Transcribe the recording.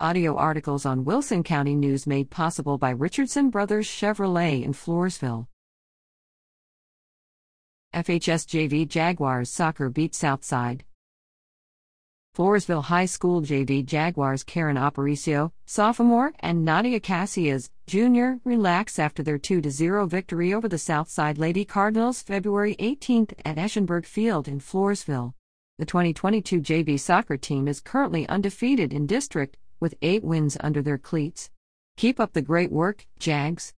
Audio articles on Wilson County News made possible by Richardson Brothers Chevrolet in Floresville. FHS JV Jaguars soccer beat Southside. Floresville High School JV Jaguars Karen Aparicio, sophomore, and Nadia Casillas, junior, relax after their 2 0 victory over the Southside Lady Cardinals February 18th at Eschenberg Field in Floresville. The 2022 JV soccer team is currently undefeated in district, with eight wins under their cleats. Keep up the great work, Jags.